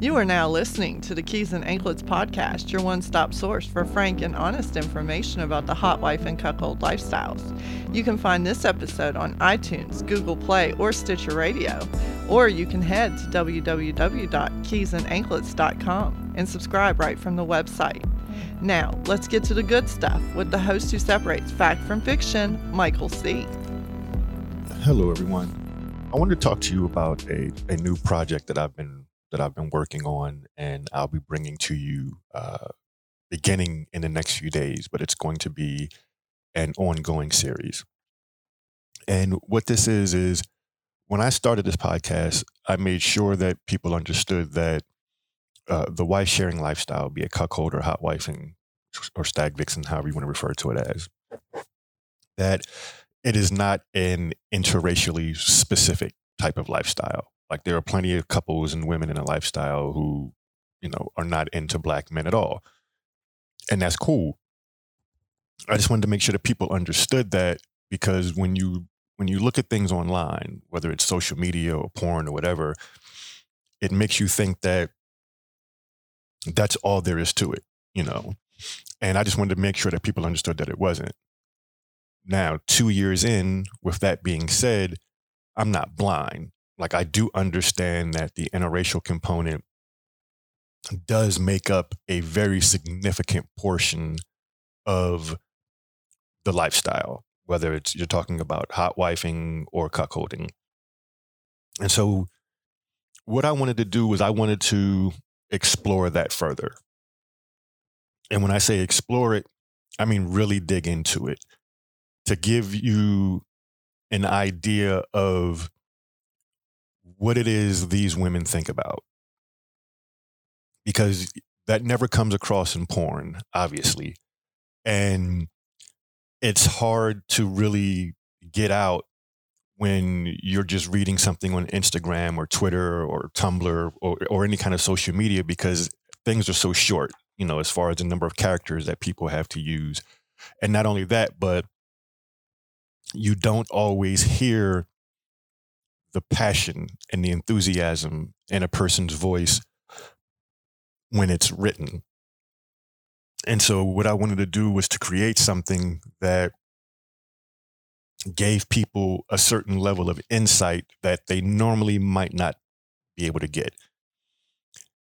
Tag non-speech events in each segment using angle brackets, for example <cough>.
You are now listening to the Keys and Anklets podcast, your one stop source for frank and honest information about the hot wife and cuckold lifestyles. You can find this episode on iTunes, Google Play, or Stitcher Radio, or you can head to www.keysandanklets.com and subscribe right from the website. Now, let's get to the good stuff with the host who separates fact from fiction, Michael C. Hello, everyone. I want to talk to you about a, a new project that I've been that I've been working on, and I'll be bringing to you uh, beginning in the next few days. But it's going to be an ongoing series. And what this is is when I started this podcast, I made sure that people understood that uh, the wife sharing lifestyle, be it cuckold or hot wifing or stag vixen, however you want to refer to it as, that it is not an interracially specific type of lifestyle. Like there are plenty of couples and women in a lifestyle who, you know, are not into black men at all. And that's cool. I just wanted to make sure that people understood that because when you when you look at things online, whether it's social media or porn or whatever, it makes you think that that's all there is to it, you know. And I just wanted to make sure that people understood that it wasn't. Now, two years in, with that being said, I'm not blind like I do understand that the interracial component does make up a very significant portion of the lifestyle, whether it's you're talking about hot wifing or cuckolding. And so what I wanted to do was I wanted to explore that further. And when I say explore it, I mean really dig into it to give you an idea of what it is these women think about. Because that never comes across in porn, obviously. And it's hard to really get out when you're just reading something on Instagram or Twitter or Tumblr or, or any kind of social media because things are so short, you know, as far as the number of characters that people have to use. And not only that, but you don't always hear the passion and the enthusiasm in a person's voice when it's written. And so, what I wanted to do was to create something that gave people a certain level of insight that they normally might not be able to get.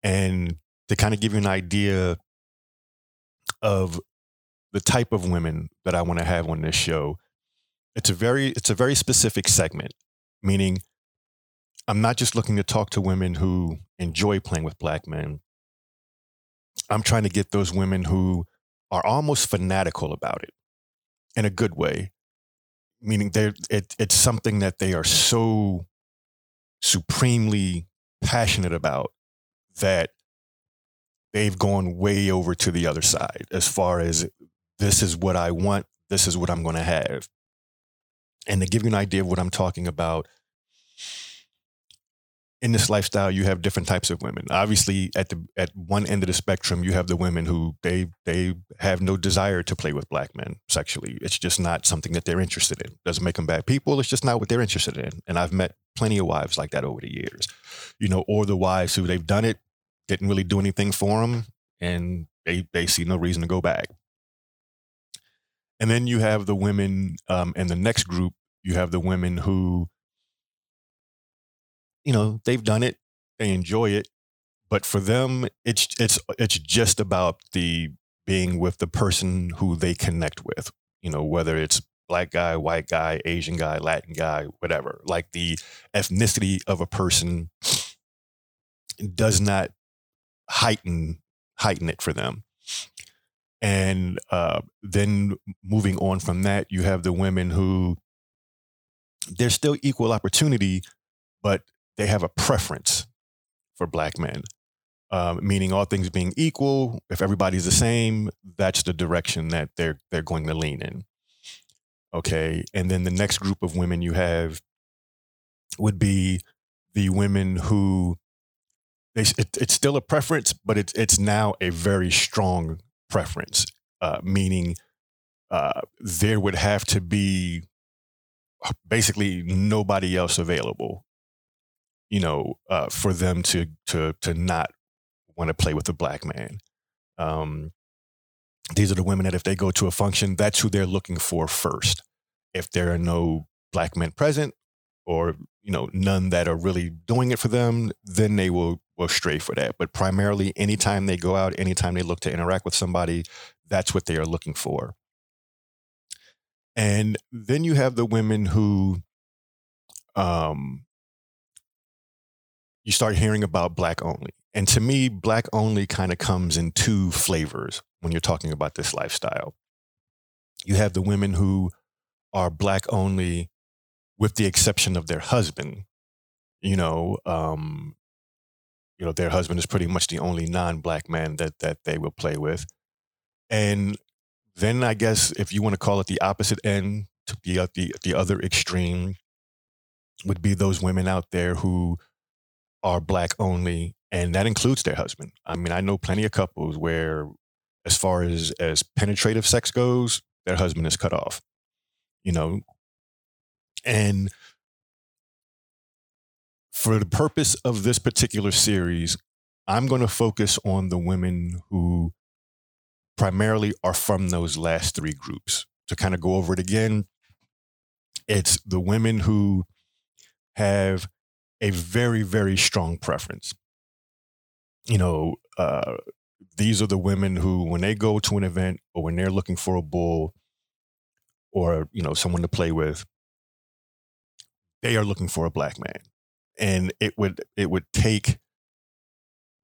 And to kind of give you an idea of the type of women that I want to have on this show, it's a very it's a very specific segment meaning I'm not just looking to talk to women who enjoy playing with black men. I'm trying to get those women who are almost fanatical about it in a good way, meaning they're, it, it's something that they are so supremely passionate about that they've gone way over to the other side as far as this is what I want, this is what I'm going to have. And to give you an idea of what I'm talking about, in this lifestyle, you have different types of women. Obviously, at the at one end of the spectrum, you have the women who they they have no desire to play with black men sexually. It's just not something that they're interested in. Doesn't make them bad people. It's just not what they're interested in. And I've met plenty of wives like that over the years, you know, or the wives who they've done it, didn't really do anything for them, and they they see no reason to go back. And then you have the women um, in the next group. You have the women who you know they've done it they enjoy it but for them it's it's it's just about the being with the person who they connect with you know whether it's black guy white guy asian guy latin guy whatever. Like the ethnicity of a person does not heighten heighten it for them. And uh, then moving on from that you have the women who there's still equal opportunity but they have a preference for black men, um, meaning all things being equal, if everybody's the same, that's the direction that they're they're going to lean in. Okay, and then the next group of women you have would be the women who they, it, it's still a preference, but it's it's now a very strong preference, uh, meaning uh, there would have to be basically nobody else available you know, uh, for them to to to not want to play with a black man. Um, these are the women that if they go to a function, that's who they're looking for first. If there are no black men present, or you know none that are really doing it for them, then they will will stray for that. But primarily, anytime they go out, anytime they look to interact with somebody, that's what they are looking for. And then you have the women who, um, you start hearing about black only. And to me, black only kind of comes in two flavors when you're talking about this lifestyle. You have the women who are black only with the exception of their husband. You know, um, you know, their husband is pretty much the only non-black man that that they will play with. And then I guess if you want to call it the opposite end, to the the the other extreme would be those women out there who are black only and that includes their husband. I mean, I know plenty of couples where as far as as penetrative sex goes, their husband is cut off. You know, and for the purpose of this particular series, I'm going to focus on the women who primarily are from those last three groups. To kind of go over it again, it's the women who have a very, very strong preference. You know, uh, these are the women who, when they go to an event or when they're looking for a bull or, you know, someone to play with, they are looking for a black man. And it would it would take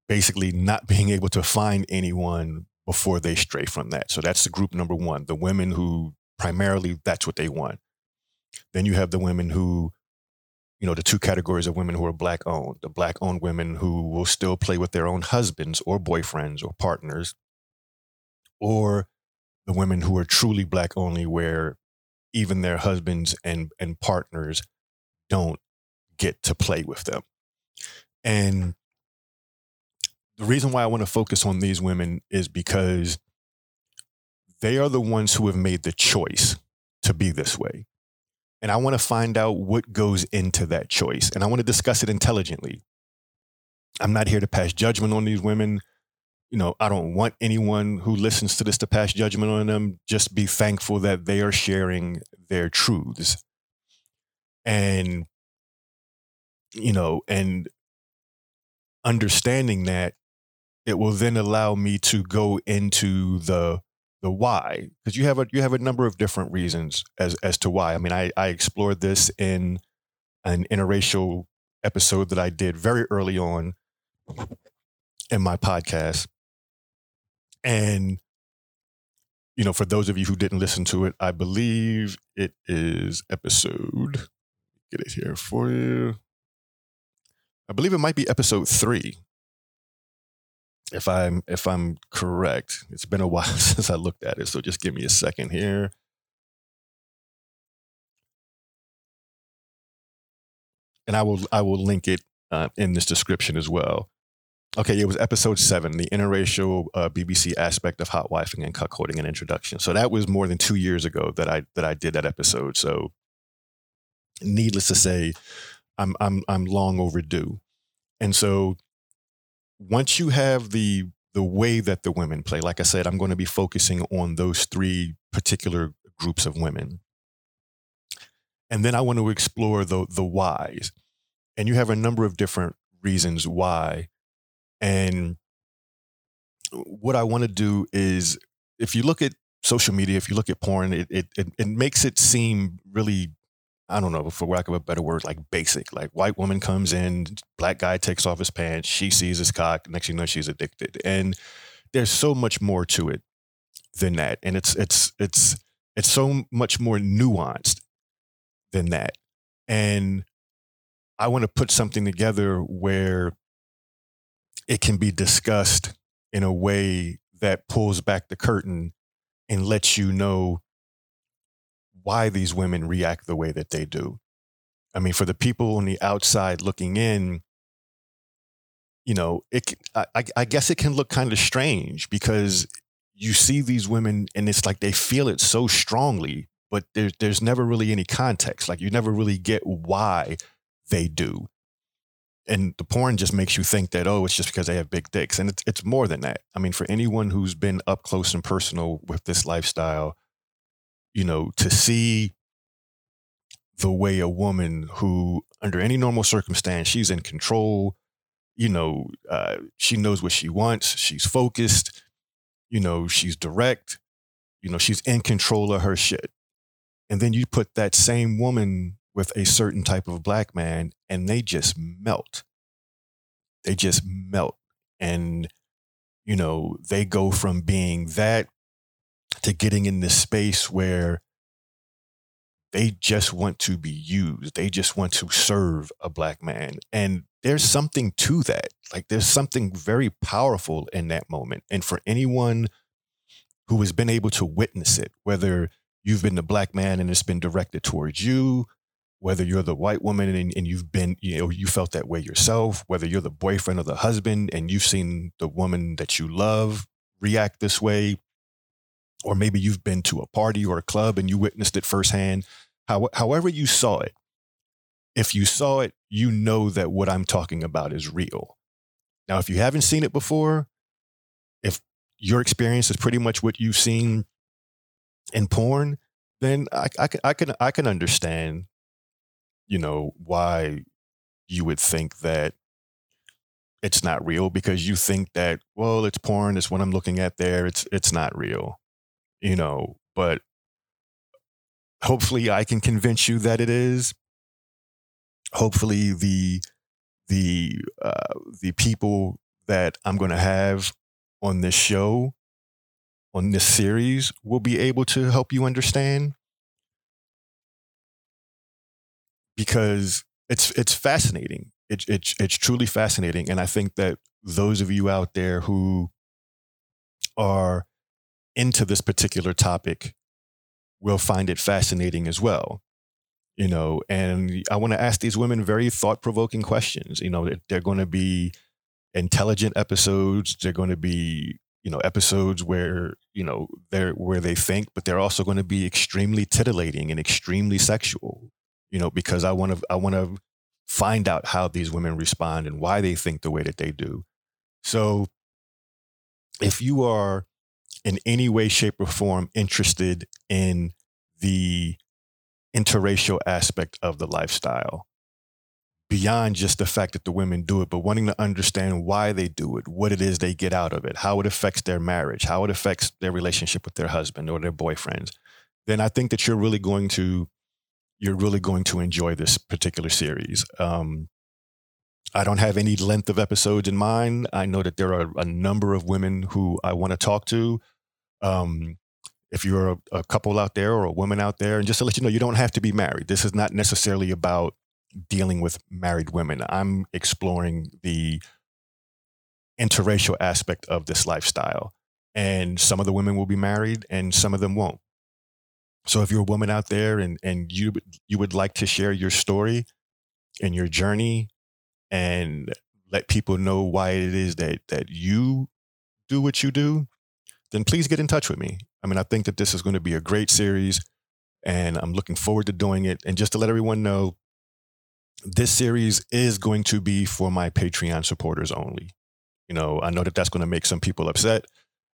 basically not <laughs> being able to find anyone before they stray from that. So that's the group number one, the women who primarily that's what they want. Then you have the women who, you know, the two categories of women who are black owned, the black owned women who will still play with their own husbands or boyfriends or partners, or the women who are truly black only, where even their husbands and, and partners don't get to play with them. And the reason why I want to focus on these women is because they are the ones who have made the choice to be this way. And I want to find out what goes into that choice. And I want to discuss it intelligently. I'm not here to pass judgment on these women. You know, I don't want anyone who listens to this to pass judgment on them. Just be thankful that they are sharing their truths. And, you know, and understanding that it will then allow me to go into the the why because you have a you have a number of different reasons as as to why. I mean, I I explored this in an interracial episode that I did very early on in my podcast, and you know, for those of you who didn't listen to it, I believe it is episode. Get it here for you. I believe it might be episode three if I'm if I'm correct. It's been a while <laughs> since I looked at it, so just give me a second here. And I will I will link it uh, in this description as well. Okay, it was episode seven, the interracial uh, BBC aspect of hot wifing and cuckolding and introduction. So that was more than two years ago that I that I did that episode. So, needless to say, I'm I'm I'm long overdue. And so once you have the the way that the women play, like I said, I'm going to be focusing on those three particular groups of women. And then I want to explore the the whys. And you have a number of different reasons why. And what I want to do is if you look at social media, if you look at porn, it it it, it makes it seem really I don't know, for lack of a better word, like basic. Like white woman comes in, black guy takes off his pants, she sees his cock, next you know she's addicted. And there's so much more to it than that. And it's it's it's it's so much more nuanced than that. And I want to put something together where it can be discussed in a way that pulls back the curtain and lets you know why these women react the way that they do. I mean, for the people on the outside looking in, you know, it. I, I guess it can look kind of strange because you see these women and it's like they feel it so strongly, but there's there's never really any context. Like you never really get why they do. and the porn just makes you think that oh it's just because they have big dicks and it's, it's more than that i mean for anyone who's been up close and personal with this lifestyle you know to see the way a woman who under any normal circumstance she's in control you know uh, she knows what she wants she's focused you know she's direct you know she's in control of her shit and then you put that same woman with a certain type of black man and they just melt. They just melt. And, you know, they go from being that to getting in this space where they just want to be used. They just want to serve a black man. And there's something to that. Like there's something very powerful in that moment. And for anyone who has been able to witness it, whether you've been the black man and it's been directed towards you, whether you're the white woman and, and, you've been, you know, you felt that way yourself, whether you're the boyfriend or the husband and you've seen the woman that you love react this way, or maybe you've been to a party or a club and you witnessed it firsthand. How, however, you saw it, if you saw it, you know that what I'm talking about is real. Now, if you haven't seen it before, if your experience is pretty much what you've seen in porn, then I, I, I can I can understand you know, why you would think that it's not real because you think that, well, it's porn, it's what I'm looking at there, it's it's not real. You know, but hopefully I can convince you that it is. Hopefully the the uh, the people that I'm going to have on this show, on this series, will be able to help you understand. because it's it's fascinating. It's it's it's truly fascinating, and I think that those of you out there who are into this particular topic will find it fascinating as well. You know, and I want to ask these women very thought provoking questions. You know, they're going to be intelligent episodes. They're going to be you know episodes where you know they're where they think, but they're also going to be extremely titillating and extremely sexual you know, because I want to I want to find out how these women respond and why they think the way that they do. So if you are in any way shape or form interested in the interracial aspect of the lifestyle beyond just the fact that the women do it, but wanting to understand why they do it, what it is they get out of it, how it affects their marriage, how it affects their relationship with their husband or their boyfriends, then I think that you're really going to you're really going to enjoy this particular series. Um, I don't have any length of episodes in mind. I know that there are a number of women who I want to talk to. Um, if you're a, a, couple out there or a woman out there, and just to let you know, you don't have to be married. This is not necessarily about dealing with married women. I'm exploring the interracial aspect of this lifestyle. And some of the women will be married and some of them won't. So if you're a woman out there and, and you you would like to share your story and your journey and let people know why it is that that you do what you do, then please get in touch with me. I mean, I think that this is going to be a great series and I'm looking forward to doing it. And just to let everyone know, this series is going to be for my Patreon supporters only. You know, I know that that's going to make some people upset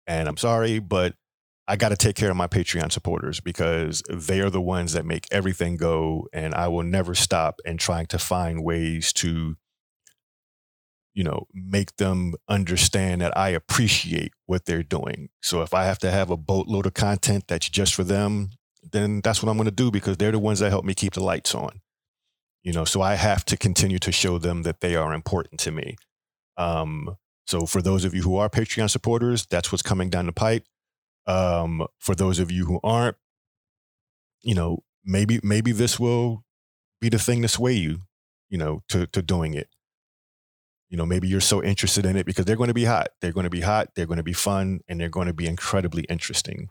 and I'm sorry, but I got to take care of my Patreon supporters because they are the ones that make everything go. And I will never stop in trying to find ways to, you know, make them understand that I appreciate what they're doing. So if I have to have a boatload of content that's just for them, then that's what I'm going to do because they're the ones that help me keep the lights on. You know, so I have to continue to show them that they are important to me. Um, so for those of you who are Patreon supporters, that's what's coming down the pipe um, for those of you who aren't, you know, maybe maybe this will be the thing to sway you, you know, to to doing it. You know, maybe you're so interested in it because they're going to be hot. They're going to be hot. They're going to be fun, and they're going to be incredibly interesting.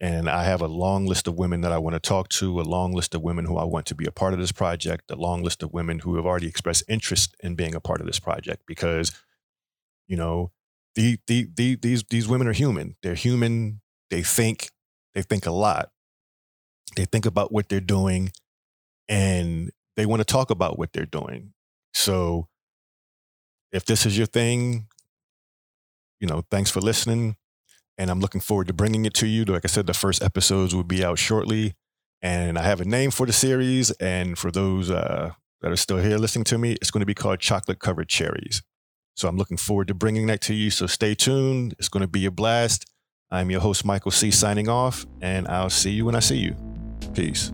And I have a long list of women that I want to talk to, a long list of women who I want to be a part of this project, a long list of women who have already expressed interest in being a part of this project because, you know, the, the, the, these, these women are human. They're human they think they think a lot. They think about what they're doing and they want to talk about what they're doing. So if this is your thing, you know, thanks for listening. And I'm looking forward to bringing it to you. Like I said, the first episodes will be out shortly. And I have a name for the series. And for those uh, that are still here listening to me, it's going to be called Chocolate Covered Cherries. So I'm looking forward to bringing that to you. So stay tuned. It's going to be a blast. I'm your host, Michael C., signing off, and I'll see you when I see you. Peace.